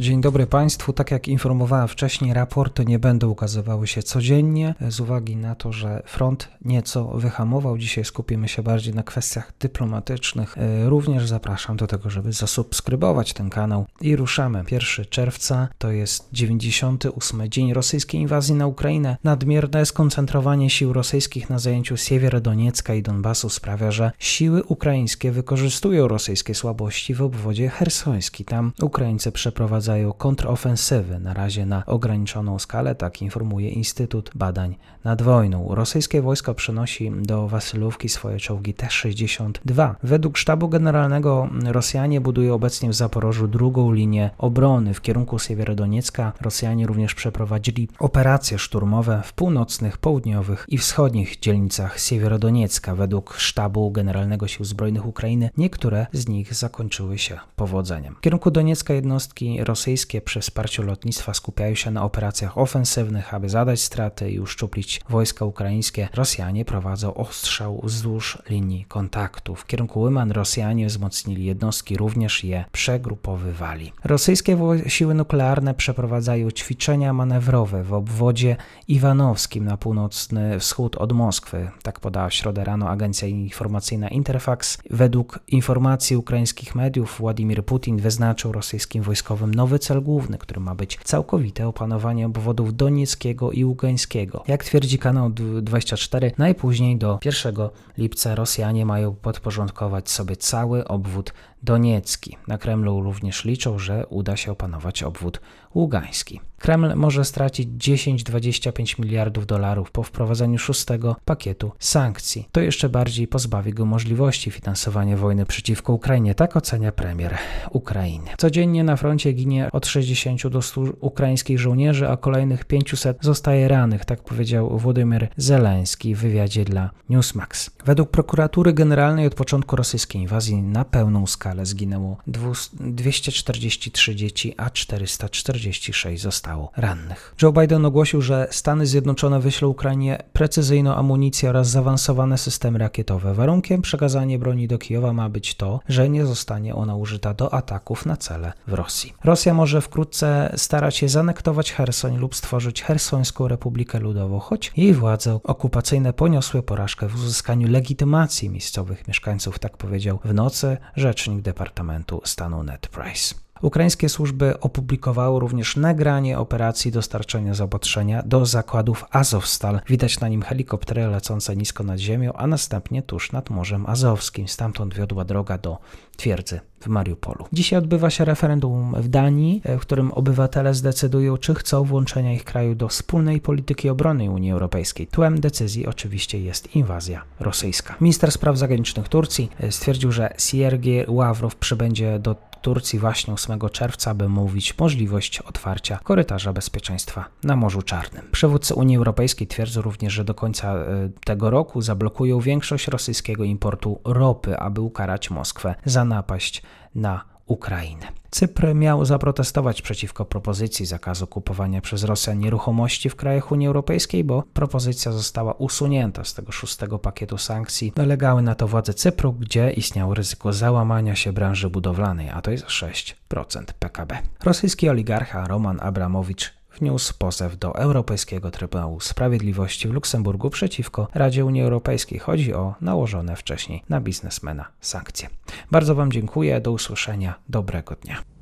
Dzień dobry Państwu. Tak jak informowałem wcześniej, raporty nie będą ukazywały się codziennie z uwagi na to, że front nieco wyhamował. Dzisiaj skupimy się bardziej na kwestiach dyplomatycznych. E, również zapraszam do tego, żeby zasubskrybować ten kanał i ruszamy. 1 czerwca to jest 98 dzień rosyjskiej inwazji na Ukrainę. Nadmierne skoncentrowanie sił rosyjskich na zajęciu Siewierodoniecka i Donbasu sprawia, że siły ukraińskie wykorzystują rosyjskie słabości w obwodzie hersońskim. Tam Ukraińcy przeprowadzają rodzaju kontrofensywy, na razie na ograniczoną skalę, tak informuje Instytut Badań nad Wojną. Rosyjskie wojsko przenosi do Wasylówki swoje czołgi T-62. Według sztabu generalnego Rosjanie budują obecnie w Zaporożu drugą linię obrony w kierunku Siewierodoniecka. Rosjanie również przeprowadzili operacje szturmowe w północnych, południowych i wschodnich dzielnicach Siewierodoniecka. Według sztabu generalnego Sił Zbrojnych Ukrainy niektóre z nich zakończyły się powodzeniem. W kierunku Doniecka jednostki rosyjskie rosyjskie przy wsparciu lotnictwa skupiają się na operacjach ofensywnych, aby zadać straty i uszczuplić wojska ukraińskie. Rosjanie prowadzą ostrzał wzdłuż linii kontaktu. W kierunku Łyman Rosjanie wzmocnili jednostki, również je przegrupowywali. Rosyjskie siły nuklearne przeprowadzają ćwiczenia manewrowe w obwodzie iwanowskim na północny wschód od Moskwy. Tak podała w środę rano agencja informacyjna Interfax. Według informacji ukraińskich mediów Władimir Putin wyznaczył rosyjskim wojskowym nowy nowy cel główny, który ma być całkowite opanowanie obwodów donieckiego i ługańskiego. Jak twierdzi kanał 24, najpóźniej do 1 lipca Rosjanie mają podporządkować sobie cały obwód doniecki. Na Kremlu również liczą, że uda się opanować obwód ługański. Kreml może stracić 10-25 miliardów dolarów po wprowadzeniu szóstego pakietu sankcji. To jeszcze bardziej pozbawi go możliwości finansowania wojny przeciwko Ukrainie, tak ocenia premier Ukrainy. Codziennie na froncie ginie od 60 do 100 ukraińskich żołnierzy, a kolejnych 500 zostaje rannych, tak powiedział Władimir Zeleński w wywiadzie dla Newsmax. Według prokuratury generalnej od początku rosyjskiej inwazji na pełną skalę zginęło 243 dzieci, a 446 zostało rannych. Joe Biden ogłosił, że Stany Zjednoczone wyślą Ukrainie precyzyjną amunicję oraz zaawansowane systemy rakietowe. Warunkiem przekazania broni do Kijowa ma być to, że nie zostanie ona użyta do ataków na cele w Rosji. Może wkrótce starać się zanektować Hersoń lub stworzyć Hersońską Republikę Ludową, choć jej władze okupacyjne poniosły porażkę w uzyskaniu legitymacji miejscowych mieszkańców, tak powiedział w nocy rzecznik Departamentu Stanu Ned Price. Ukraińskie służby opublikowały również nagranie operacji dostarczenia zaopatrzenia do zakładów Azowstal. Widać na nim helikoptery lecące nisko nad ziemią, a następnie tuż nad Morzem Azowskim. Stamtąd wiodła droga do twierdzy w Mariupolu. Dzisiaj odbywa się referendum w Danii, w którym obywatele zdecydują, czy chcą włączenia ich kraju do wspólnej polityki obrony Unii Europejskiej. Tłem decyzji oczywiście jest inwazja rosyjska. Minister spraw zagranicznych Turcji stwierdził, że Siergiej Ławrow przybędzie do Turcji właśnie 8 czerwca, by mówić możliwość otwarcia korytarza bezpieczeństwa na Morzu Czarnym. Przywódcy Unii Europejskiej twierdzą również, że do końca e, tego roku zablokują większość rosyjskiego importu ropy, aby ukarać Moskwę za napaść na Ukrainę. Cypr miał zaprotestować przeciwko propozycji zakazu kupowania przez Rosjan nieruchomości w krajach Unii Europejskiej, bo propozycja została usunięta z tego szóstego pakietu sankcji. Nalegały na to władze Cypru, gdzie istniało ryzyko załamania się branży budowlanej, a to jest 6% PKB. Rosyjski oligarcha Roman Abramowicz wniósł pozew do Europejskiego Trybunału Sprawiedliwości w Luksemburgu przeciwko Radzie Unii Europejskiej. Chodzi o nałożone wcześniej na biznesmena sankcje. Bardzo Wam dziękuję, do usłyszenia, dobrego dnia.